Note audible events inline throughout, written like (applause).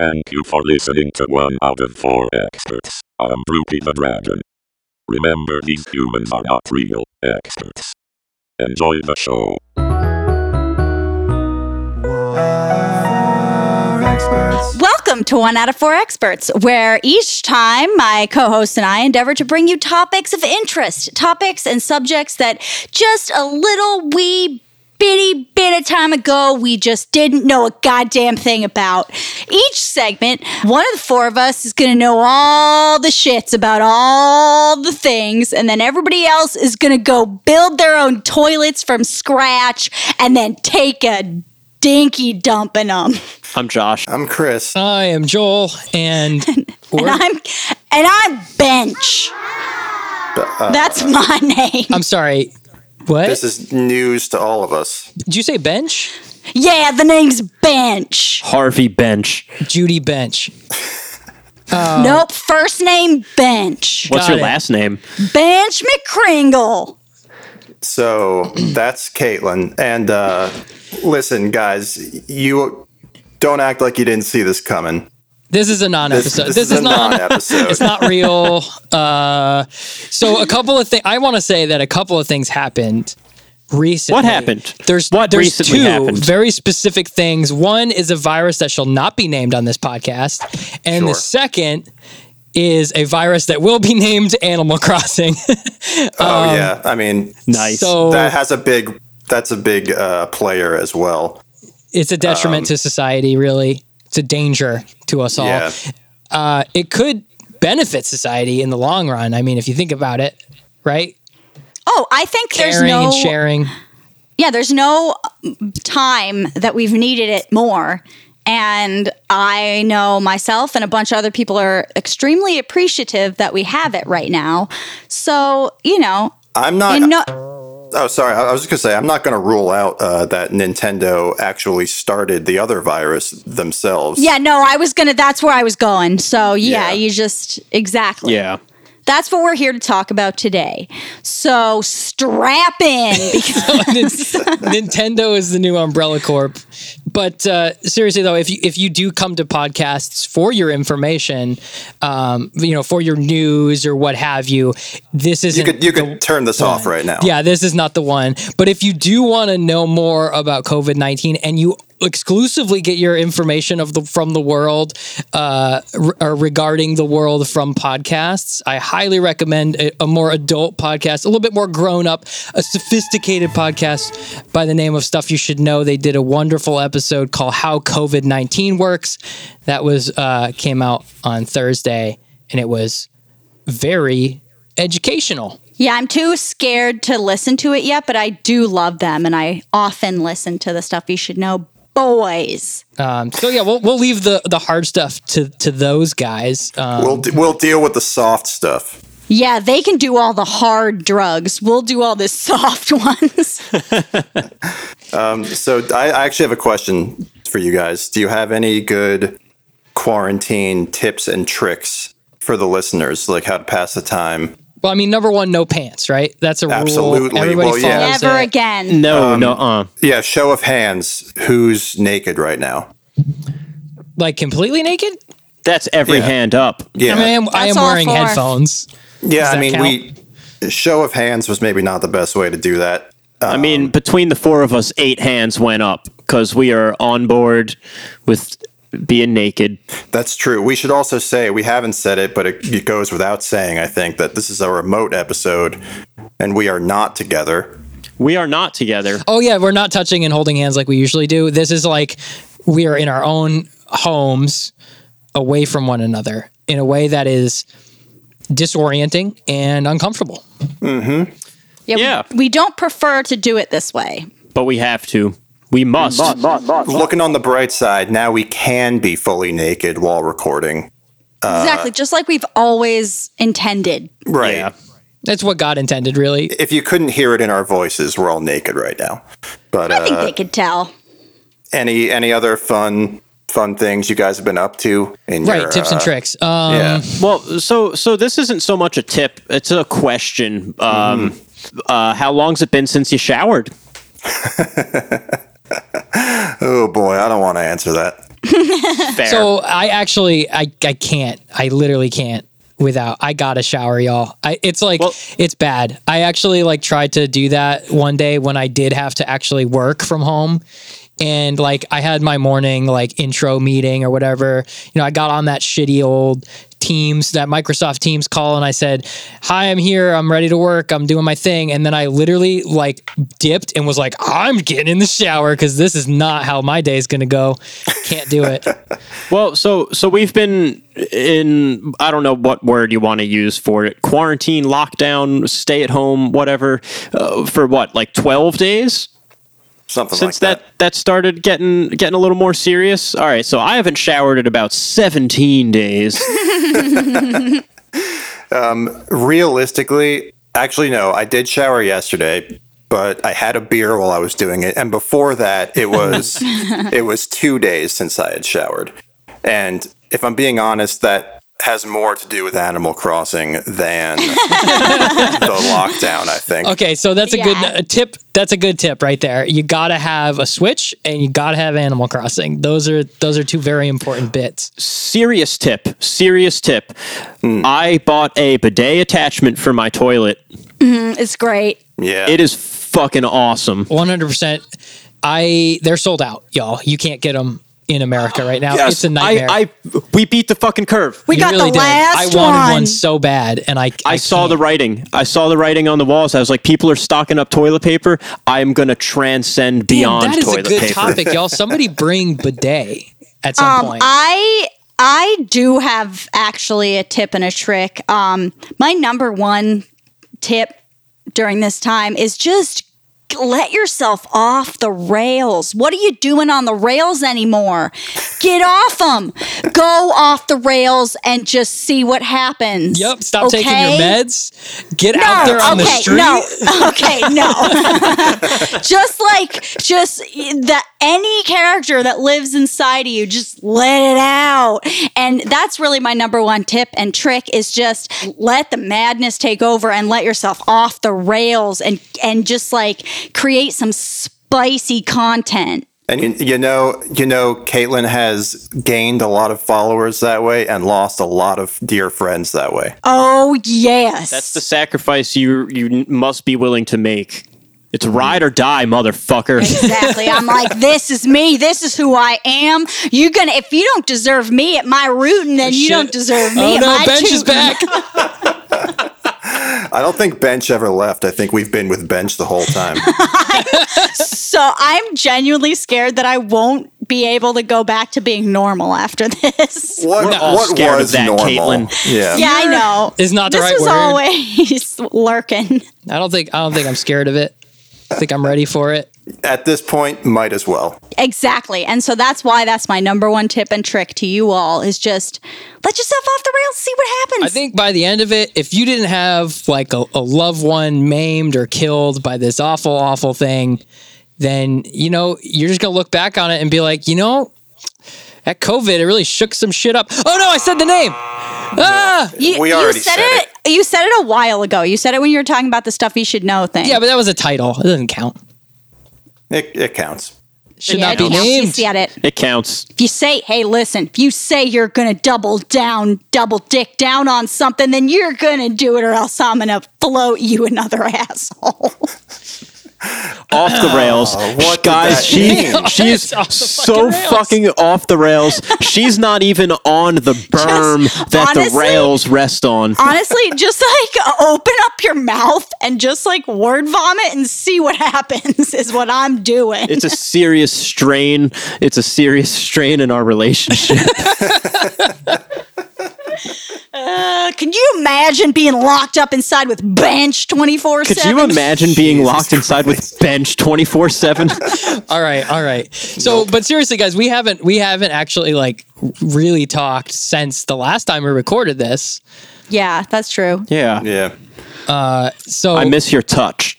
Thank you for listening to one out of four experts. I'm Droopy the Dragon. Remember, these humans are not real experts. Enjoy the show. Welcome to One Out of Four Experts, where each time my co host and I endeavor to bring you topics of interest, topics and subjects that just a little wee bitty bit of time ago we just didn't know a goddamn thing about. Each segment, one of the four of us is going to know all the shits about all the things, and then everybody else is going to go build their own toilets from scratch and then take a dinky dump in them. I'm Josh. I'm Chris. I am Joel, and (laughs) And we're, I'm and I'm bench. Uh, That's my name. I'm sorry. What This is news to all of us. did you say? Bench? Yeah, the name's Bench. Harvey Bench. Judy Bench. (laughs) Nope, first name Bench. What's your it. last name? Bench McCringle. So (clears throat) that's Caitlin. And uh, listen, guys, you don't act like you didn't see this coming. This is a non-episode. This, is, a not. non-episode. It's not real. Uh, so a couple of things. I want to say that a couple of things happened recently. What happened? There's What there's recently two happened? very specific things. One is a virus that shall not be named on this podcast, and the second is a virus that will be (laughs) named Animal Crossing. (laughs) oh yeah, I mean, Nice. so that has a big. That's a big uh, player as well. it's a detriment to society. Really, it's a danger to us all. Yeah. uh, it could benefit society in the long run. I mean, if you think about it, right? Oh, I think there's no and sharing. Yeah, there's no um, time that we've needed it more. And I know myself and a bunch of other people are extremely appreciative that we have it right now. So, you know, I'm not. no, oh, sorry. I I was just gonna say I'm not gonna rule out uh, that Nintendo actually started the other virus themselves. yeah, no, I was gonna, that's where I was going. So, yeah, Yeah. you just, exactly. yeah. That's what we're here to talk about today. So, strap in (laughs) because Nintendo is the new Umbrella Corp. But uh, seriously though, if you if you do come to podcasts for your information, um, you know, for your news or what have you, this is You could you could turn this off right now. Yeah, this is not the one. But if you do want to know more about COVID nineteen and you exclusively get your information of the from the world uh, or regarding the world from podcasts, I highly recommend a, a more adult podcast, a little bit more grown up, a sophisticated podcast by the name of Stuff You Should Know. They did a wonderful episode called How COVID nineteen Works. That was uh, came out on Thursday, and it was very educational. Yeah, I'm too scared to listen to it yet, but I do love them and I often listen to the stuff you should know. Boys. Um, so yeah, we'll we'll leave the the hard stuff to to those guys. Um, We'll d- we'll deal with the soft stuff. Yeah, they can do all the hard drugs. We'll do all the (laughs) soft ones. (laughs) So I, I actually have a question for you guys. Do you have any good quarantine tips and tricks for the listeners, like how to pass the time? Well, I mean, number one, no pants, right? That's a rule. Absolutely. Everybody Well, yeah. follows Never it. again. No, no, uh. Yeah, show of hands. Who's naked right now? Like completely naked. That's every Yeah. hand up. Yeah, I mean, I am, I am wearing four. headphones. yeah. I mean, count? we show of hands was maybe not the best way to do that. I mean, between the four of us, eight hands went up because we are on board with being naked. That's true. We should also say we haven't said it, but it, it goes without saying. I think that this is a remote episode, and we are not together. We are not together. Oh yeah, we're not touching and holding hands like we usually do. This is like we are in our own homes, away from one another, in a way that is disorienting and uncomfortable. Mm-hmm. Yeah, Yeah. We, we don't prefer to do it this way. But we have to. We must. Looking on the bright side, now we can be fully naked while recording. exactly, just like we've always intended. Right. Yeah. That's what God intended, really. If you couldn't hear it in our voices, we're all naked right now. But I think uh, they could tell. any any other fun fun things you guys have been up to in Right, your, tips and uh, tricks. Um, yeah. Well, so so this isn't so much a tip; it's a question. Um, uh, how long's it been since you showered? (laughs) Oh boy, I don't want to answer that. (laughs) Fair. So I actually I I can't. I literally can't without I got to shower y'all. I it's like Well- it's bad. I actually like tried to do that one day when I did have to actually work from home and like I had my morning like intro meeting or whatever. You know, I got on that shitty old Teams, that Microsoft Teams call and I said, "Hi, I'm here. I'm ready to work. I'm doing my thing." And then I literally like dipped and was like, "I'm getting in the shower cuz this is not how my day is going to go. Can't do it." (laughs) Well, so so we've been in I don't know what word you want to use for it. Quarantine, lockdown, stay at home, whatever. Uh, for what? Like 12 days Something since like that that started getting getting a little more serious. All right, so I haven't showered in about 17 days. (laughs) um, realistically, actually, no, I did shower yesterday, but I had a beer while I was doing it, and before that, it was (laughs) it was two days since I had showered. And if I'm being honest, that has more to do with Animal Crossing than (laughs) the lockdown. I think. Okay, so that's a Yeah. good a tip. That's a good tip right there. You got to have a Switch and you got to have Animal Crossing. Those are those are two very important bits. serious tip, serious tip. Hmm. I bought a bidet attachment for my toilet. Mm-hmm, it's great. Yeah. It is fucking awesome. 100%. I they're sold out, y'all. You can't get them in America right now. It's a nightmare. I, I we beat the fucking curve. We You got really the did. I wanted one. one. so bad and I I, saw the can't. writing. I saw the writing on the walls. I was like, people are stocking up toilet paper. I'm gonna transcend Damn, beyond that is a good paper. topic, y'all. Somebody (laughs) bring bidet at some Um, point. I I do have actually a tip and a trick. Um, my number one tip during this time is just let yourself off the rails. What are you doing on the rails anymore? Get off them. Go off the rails and just see what happens. Yep, stop taking your meds. Get No, out there on okay, the street. no, okay, no. (laughs) (laughs) just like, just that any character that lives inside of you, just let it out. And that's really my number one tip and trick is just let the madness take over and let yourself off the rails and and just like create some spicy content. And you, you know, you know, Caitlin has gained a lot of followers that way and lost a lot of dear friends that way. Oh yes. That's the sacrifice you you must be willing to make. It's ride or die, motherfucker. Exactly. I'm like, this is me. This is who I am. You gonna if you don't deserve me at my rootin', then you Shit. don't deserve me Oh at no, my bench is back. (laughs) I don't think Bench ever left. I think we've been with Bench the whole time. (laughs) So I'm genuinely scared that I won't be able to go back to being normal after this. What, We're all what scared of was that, normal? Caitlin. Yeah. Yeah, I know. Is not the this right is word. always (laughs) lurking. I don't think I don't think I'm scared of it. I think I'm ready for it. At this point, might as well. Exactly. And so that's why that's my number one tip and trick to you all is just let yourself off the rails, see what happens. I think by the end of it, if you didn't have like a, a loved one maimed or killed by this awful, awful thing, then you know you're just gonna look back on it and be like, you know, at COVID it really shook some shit up. Oh no, I said the name. Ah, you, we you said, said it, You said it a while ago. You said it when you were talking about the stuff you should know thing. yeah, but that was a title. It doesn't count. It, it counts. Should Yeah, not be it counts. You said it. It counts. If you say, hey, listen, if you say you're going to double down, double dick down on something, then you're going to do it or else I'm going to float you another (laughs) asshole. Off the oh, rails. what did Guys, that she mean? she's (laughs) It's so fucking rails. fucking off the rails. She's not even on the berm that the rails rest on. Honestly, just like open up your mouth and just like word vomit and see what (laughs) happens is what I'm doing. It's a serious strain. It's a serious strain in our relationship. (laughs) Uh, can you imagine being locked up inside with bench 24 7? Could you imagine being locked inside with bench 24/7? (laughs) All right, all right. So, but seriously, guys, we haven't we haven't actually like really talked since the last time we recorded this. Yeah, that's true. Yeah. Yeah. So I miss your touch.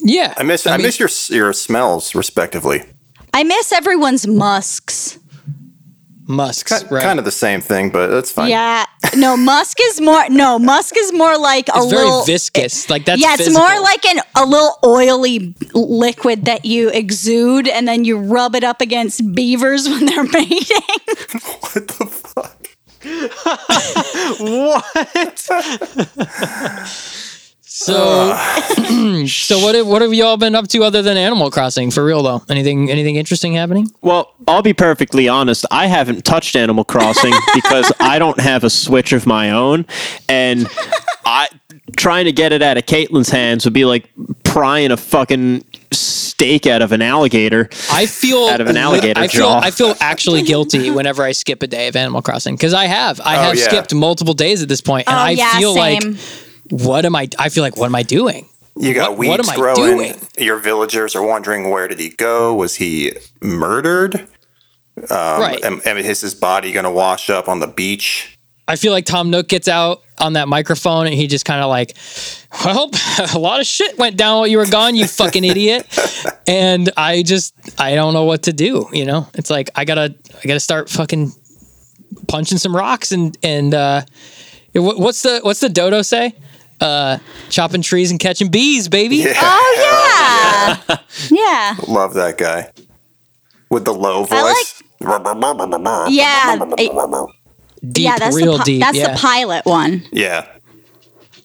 Yeah, I miss I, mean, miss your your smells respectively. I miss everyone's musks. Musks, right? Kind of the same thing, but that's fine. Yeah. No, Musk is more. No, Musk is more like a it's very little. viscous. Like that's yeah, it's physical. more like an a little oily liquid that you exude, and then you rub it up against beavers (laughs) when they're mating. (laughs) What the fuck? (laughs) So, (clears throat) so what have, what have y'all been up to other than Animal Crossing? For real though, anything anything interesting happening? Well, I'll be perfectly honest. I haven't touched Animal Crossing (laughs) because I don't have a Switch of my own, and I trying to get it out of Caitlin's hands would be like prying a fucking steak out of an alligator. I feel Out of an alligator I feel jaw. I feel actually guilty whenever I skip a day of Animal Crossing because I have I Oh, have yeah. skipped multiple days at this point, and Oh, I yeah, feel same. like what am I? I feel like what am I doing? You got What- weeds what am I growing. doing? Your villagers are wondering where did he go? Was he murdered? right. Am, am- is his body going to wash up on the beach? I feel like Tom Nook gets out on that microphone and he just kind of like, well, (laughs) a lot of shit went down while you were gone, you fucking idiot. (laughs) And I just, I don't know what to do. You know, it's like I gotta, I gotta start fucking punching some rocks and and uh, what's the what's the dodo say? Uh, chopping trees and catching bees, baby. oh yeah, (laughs) yeah, Love that guy with the low voice. yeah. Deep, yeah, that's real the pi- deep. that's yeah. the pilot one. yeah,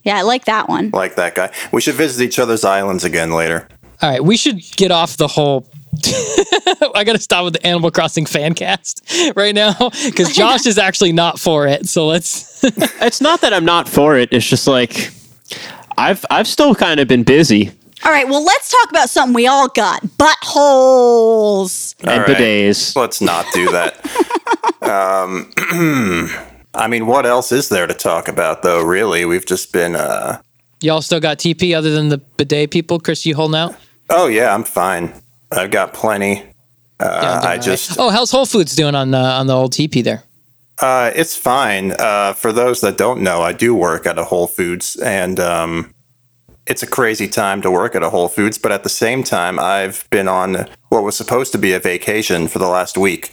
Yeah, I like that one. like that guy. We should visit each other's islands again later. All right, we should get off the whole. (laughs) I got to stop with the Animal Crossing fan cast (laughs) right now because Josh is actually not for it. So let's. It's not that I'm not for it. It's just like I've I've still kind of been busy All right, well, let's talk about something we all got buttholes. and All right. bidets. Let's not do that. (laughs) um, (clears throat) I mean, what else is there to talk about, though? Really, we've just been. Uh, Y'all still got TP other than the bidet people? Chris, you holding out? oh yeah, I'm fine. I've got plenty. Yeah, Uh, doing I all right. just. Oh, how's Whole Foods doing on the on the old TP there? Uh, it's fine. Uh, for those that don't know, I do work at a Whole Foods, and um, it's a crazy time to work at a Whole Foods. But at the same time, I've been on what was supposed to be a vacation for the last week.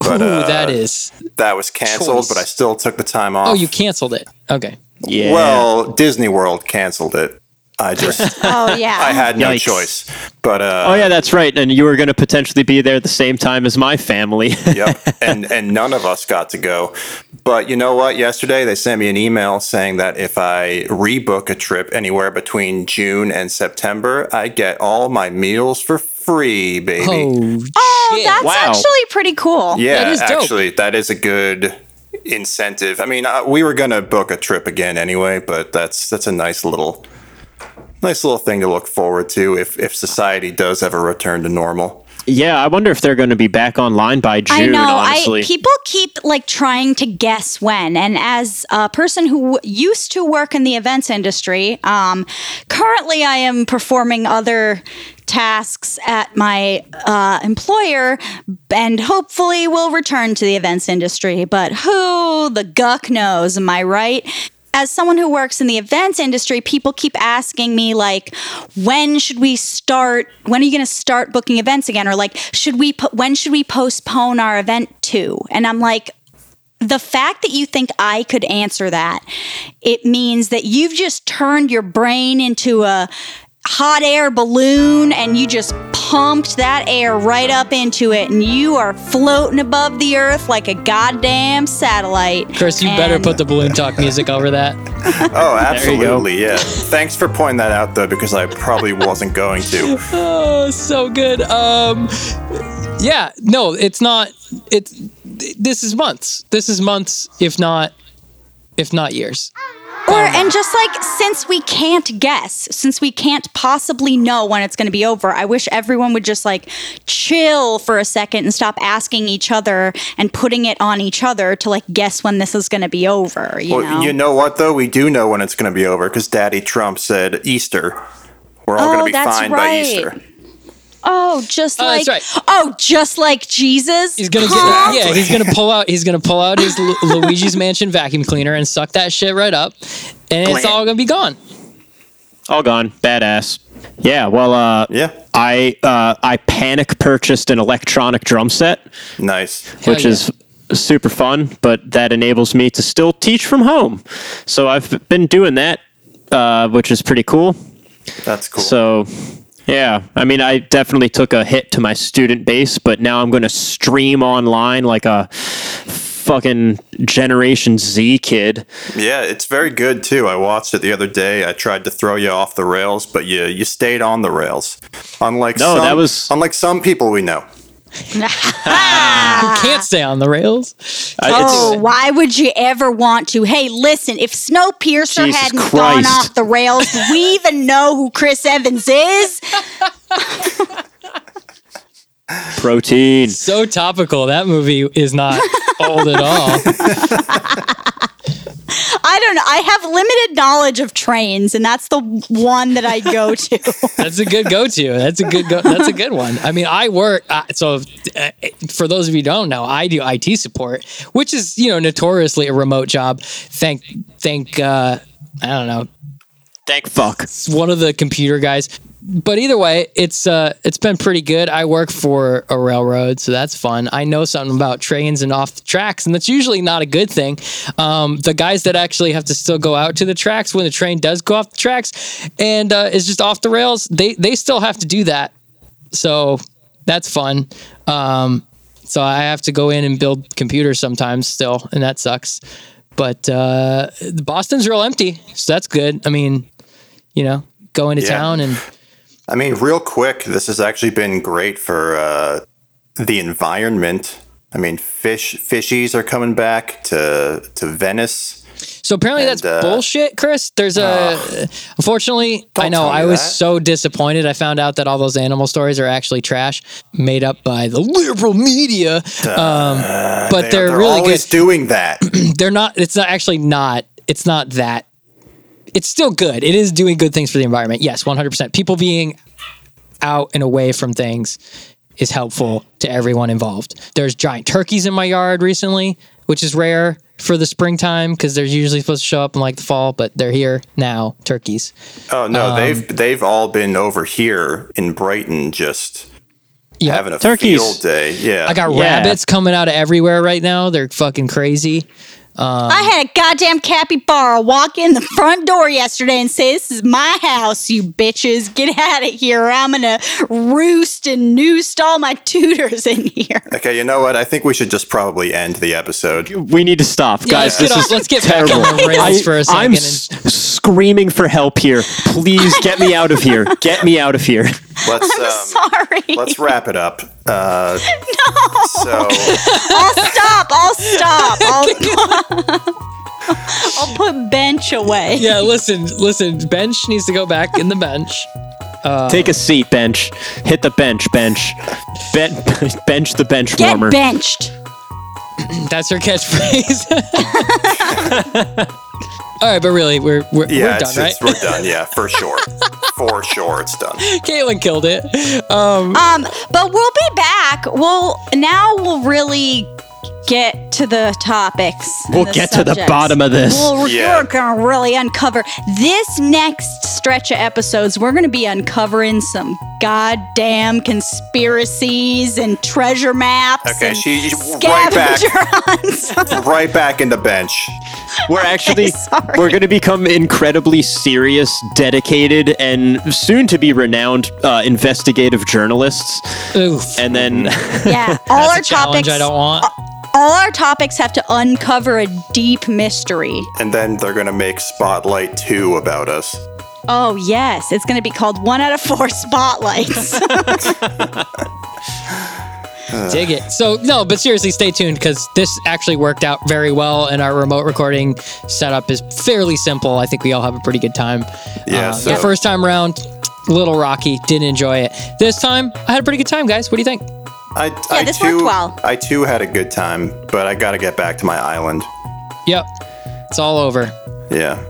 But Ooh, uh, that is. that was canceled. choice. But I still took the time off. Oh, you canceled it. Okay. Yeah. Well, Disney World canceled it. I just (laughs) Oh yeah. I had no Yikes. choice. But uh, Oh yeah, that's right. And you were going to potentially be there at the same time as my family. (laughs) yep. And and none of us got to go. But you know what? Yesterday they sent me an email saying that if I rebook a trip anywhere between June and September, I get all my meals for free, baby. Oh, oh, that's Wow. actually pretty cool. yeah, that is dope. actually, that is a good incentive. I mean, uh, we were gonna book a trip again anyway, but that's that's a nice little nice little thing to look forward to if if society does ever return to normal. yeah, I wonder if they're going to be back online by June. I know. honestly, I people keep like trying to guess when, and as a person who used to work in the events industry, um, currently I am performing other tasks at my uh, employer, and hopefully will return to the events industry. But who the guck knows? Am I right? As someone who works in the events industry, people keep asking me like, when should we start? When are you going to start booking events again? Or like, should we? Po- when should we postpone our event to? And I'm like. The fact that you think I could answer that, it means that you've just turned your brain into a hot air balloon and you just pumped that air right up into it and you are floating above the earth like a goddamn satellite. Chris, you better put the balloon talk music over that. (laughs) Oh, absolutely, yeah. Thanks for pointing that out though, because I probably wasn't going to. (laughs) Oh, so good. Um, yeah, no, it's not. It's this is months. This is months, if not, if not years. Or and just like since we can't guess, since we can't possibly know when it's going to be over, I wish everyone would just like chill for a second and stop asking each other and putting it on each other to like guess when this is going to be over. You Well, know? you know what though? We do know when it's going to be over because Daddy Trump said Easter. We're all Oh, going to be fine by right. Easter. Oh, just Oh, like that's right. oh, just like Jesus. He's gonna Huh? get, yeah, he's gonna pull out, he's gonna pull out his Lu- Luigi's Mansion vacuum cleaner and suck that shit right up, and it's all gonna be gone. all gone. Badass. Yeah. Well, uh, Yeah, I uh, I panic purchased an electronic drum set, nice. Hell which yeah. is super fun, but that enables me to still teach from home. So I've been doing that, uh, which is pretty cool. That's cool. So, yeah, I mean, I definitely took a hit to my student base, but now I'm going to stream online like a fucking Generation Z kid. yeah, it's very good too. I watched it the other day. I tried to throw you off the rails, but you you stayed on the rails. Unlike No, some, that was- unlike some people we know. Can't stay on the rails. I- Oh, why would you ever want to? Hey, listen, if Snowpiercer Jesus hadn't gone off the rails, do we even know who Chris Evans is? protein. So topical. That movie is not old at all. (laughs) I don't know. I have limited knowledge of trains, and that's the one that I go (laughs) to. That's a good go-to. That's a good go. That's a good one. I mean, I work. Uh, so, uh, for those of you who don't know, I do IT support, which is you know notoriously a remote job. Thank, thank. Uh, I don't know. Thank fuck. It's one of the computer guys. But either way, it's uh, it's been pretty good. I work for a railroad, so that's fun. I know something about trains and off the tracks, and that's usually not a good thing. Um, the guys that actually have to still go out to the tracks when the train does go off the tracks and uh, is just off the rails, they they still have to do that. So that's fun. Um, so I have to go in and build computers sometimes still, and that sucks. But uh, Boston's real empty, so that's good. I mean, you know, go into Yeah. town and I mean, real quick, this has actually been great for uh, the environment. I mean, fish fishies are coming back to to Venice. So apparently that's uh, bullshit, Chris. There's a unfortunately I know I was that. so disappointed. I found out that all those animal stories are actually trash, made up by the liberal media. Um, but They, they're, are really always good. doing that. (clears throat) They're not. It's not actually not. It's not that. It's still good. It is doing good things for the environment. Yes, 100. percent People being out and away from things is helpful to everyone involved. There's giant turkeys in my yard recently, which is rare for the springtime because they're usually supposed to show up in like the fall, but they're here now. Turkeys. Oh no, Um, they've they've all been over here in Brighton, just Yeah. having a Turkeys. field day. Yeah, I got Yeah. rabbits coming out of everywhere right now. They're fucking crazy. Um, I had a goddamn capybara walk in the front door yesterday and say, This is my house, you bitches. Get out of here. I'm going to roost and noost all my (laughs) tutors in here. Okay, you know what? I think we should just probably end the episode. We need to stop, guys. let's get this off- is let's get back terrible. on the rails for a I, am second s- screaming for help here. Please get me out of here. (laughs) Get me out of here. Let's um, Sorry. let's wrap it up. Uh, So I'll stop. I'll stop. I'll, (laughs) I'll put bench away. Yeah, listen, listen. Bench needs to go back in the bench. Take a seat, bench. Hit the bench, bench. Ben- (laughs) bench the bench Get warmer. benched. That's her catchphrase. (laughs) All right, but really, we're we're, yeah, we're done, it's, right? it's, we're done. Yeah, for (laughs) sure, for sure, it's done. Caitlin killed it. Um, but we'll be back. We'll now we'll really get to the topics. We'll the get to the bottom of this. Well, Yeah. we're gonna really uncover this next stretch of episodes. We're gonna be uncovering some goddamn conspiracies and treasure maps. Okay, and she- right back. Right back in the bench. We're (laughs) actually sorry. we're going to become incredibly serious, dedicated, and soon to be renowned uh, investigative journalists. Oof. And then yeah, (laughs) all our That's a topics. I don't want. All our topics have to uncover a deep mystery. And then they're gonna make Spotlight 2 about us. Oh yes, it's going to be called one out of four spotlights. (laughs) Dig it. So no, but seriously, stay tuned because this actually worked out very well, and our remote recording setup is fairly simple. I think we all have a pretty good time. Yeah, Uh, so- the first time around, a little rocky. Didn't enjoy it. This time, I had a pretty good time, guys. What do you think? I, I this too, worked well. I too had a good time, but I gotta get back to my island. Yep, it's all over. Yeah.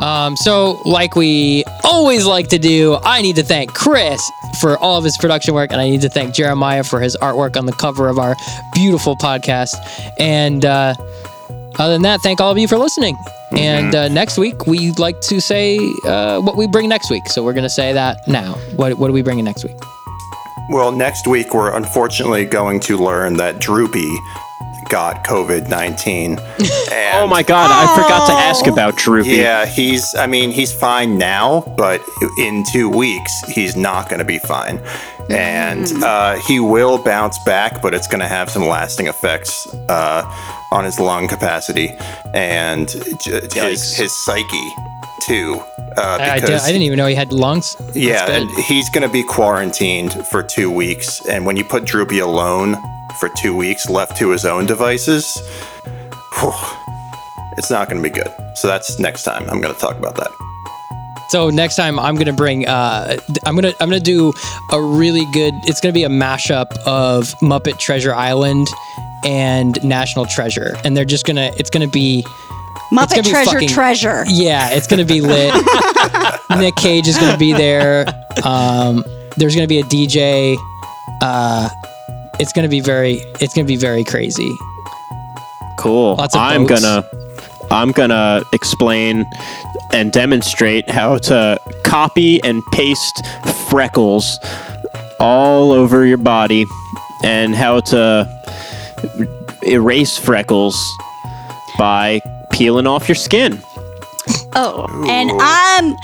Um, so, like we always like to do, I need to thank Chris for all of his production work, and I need to thank Jeremiah for his artwork on the cover of our beautiful podcast. And uh, other than that, thank all of you for listening. And uh, next week, we'd like to say uh, what we bring next week. So we're going to say that now. What, what are we bringing next week? Well, next week we're unfortunately going to learn that Droopy got COVID 19. (laughs) Oh my god, I forgot to ask about Droopy. Yeah, he's, I mean, he's fine now, but in two weeks, he's not going to be fine. And uh, he will bounce back, but it's going to have some lasting effects uh, on his lung capacity and his, his psyche, too. Uh, I, I, because, did, I didn't even know he had lungs. Yeah, and he's going to be quarantined for two weeks. And when you put Droopy alone for two weeks, left to his own devices, whew, it's not going to be good. So that's next time. I'm going to talk about that. So next time I'm gonna bring uh I'm gonna I'm gonna do a really good it's gonna be a mashup of Muppet Treasure Island and National Treasure. And they're just gonna it's gonna be Muppet Treasure fucking- Treasure. yeah, it's gonna be lit. (laughs) Nick Cage is gonna be there. Um there's gonna be a DJ. Uh it's gonna be very it's gonna be very crazy. Cool. Lots of I'm boats. gonna I'm gonna explain and demonstrate how to copy and paste freckles all over your body and how to erase freckles by peeling off your skin. Oh, and I'm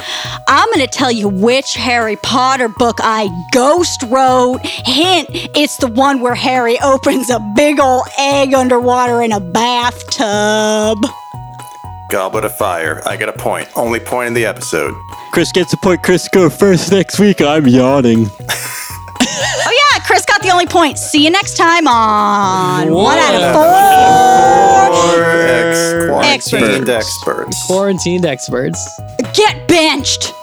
I'm gonna tell you which Harry Potter book I ghost wrote. Hint: it's the one where Harry opens a big old egg underwater in a bathtub. Goblet of Fire. I get a point. Only point in the episode. Chris gets a point. Chris, go first next week. I'm yawning. (laughs) Yeah, Chris got the only point. See you next time on one out of four. Ex- quarantined Experts. experts. Quarantined experts. Get benched.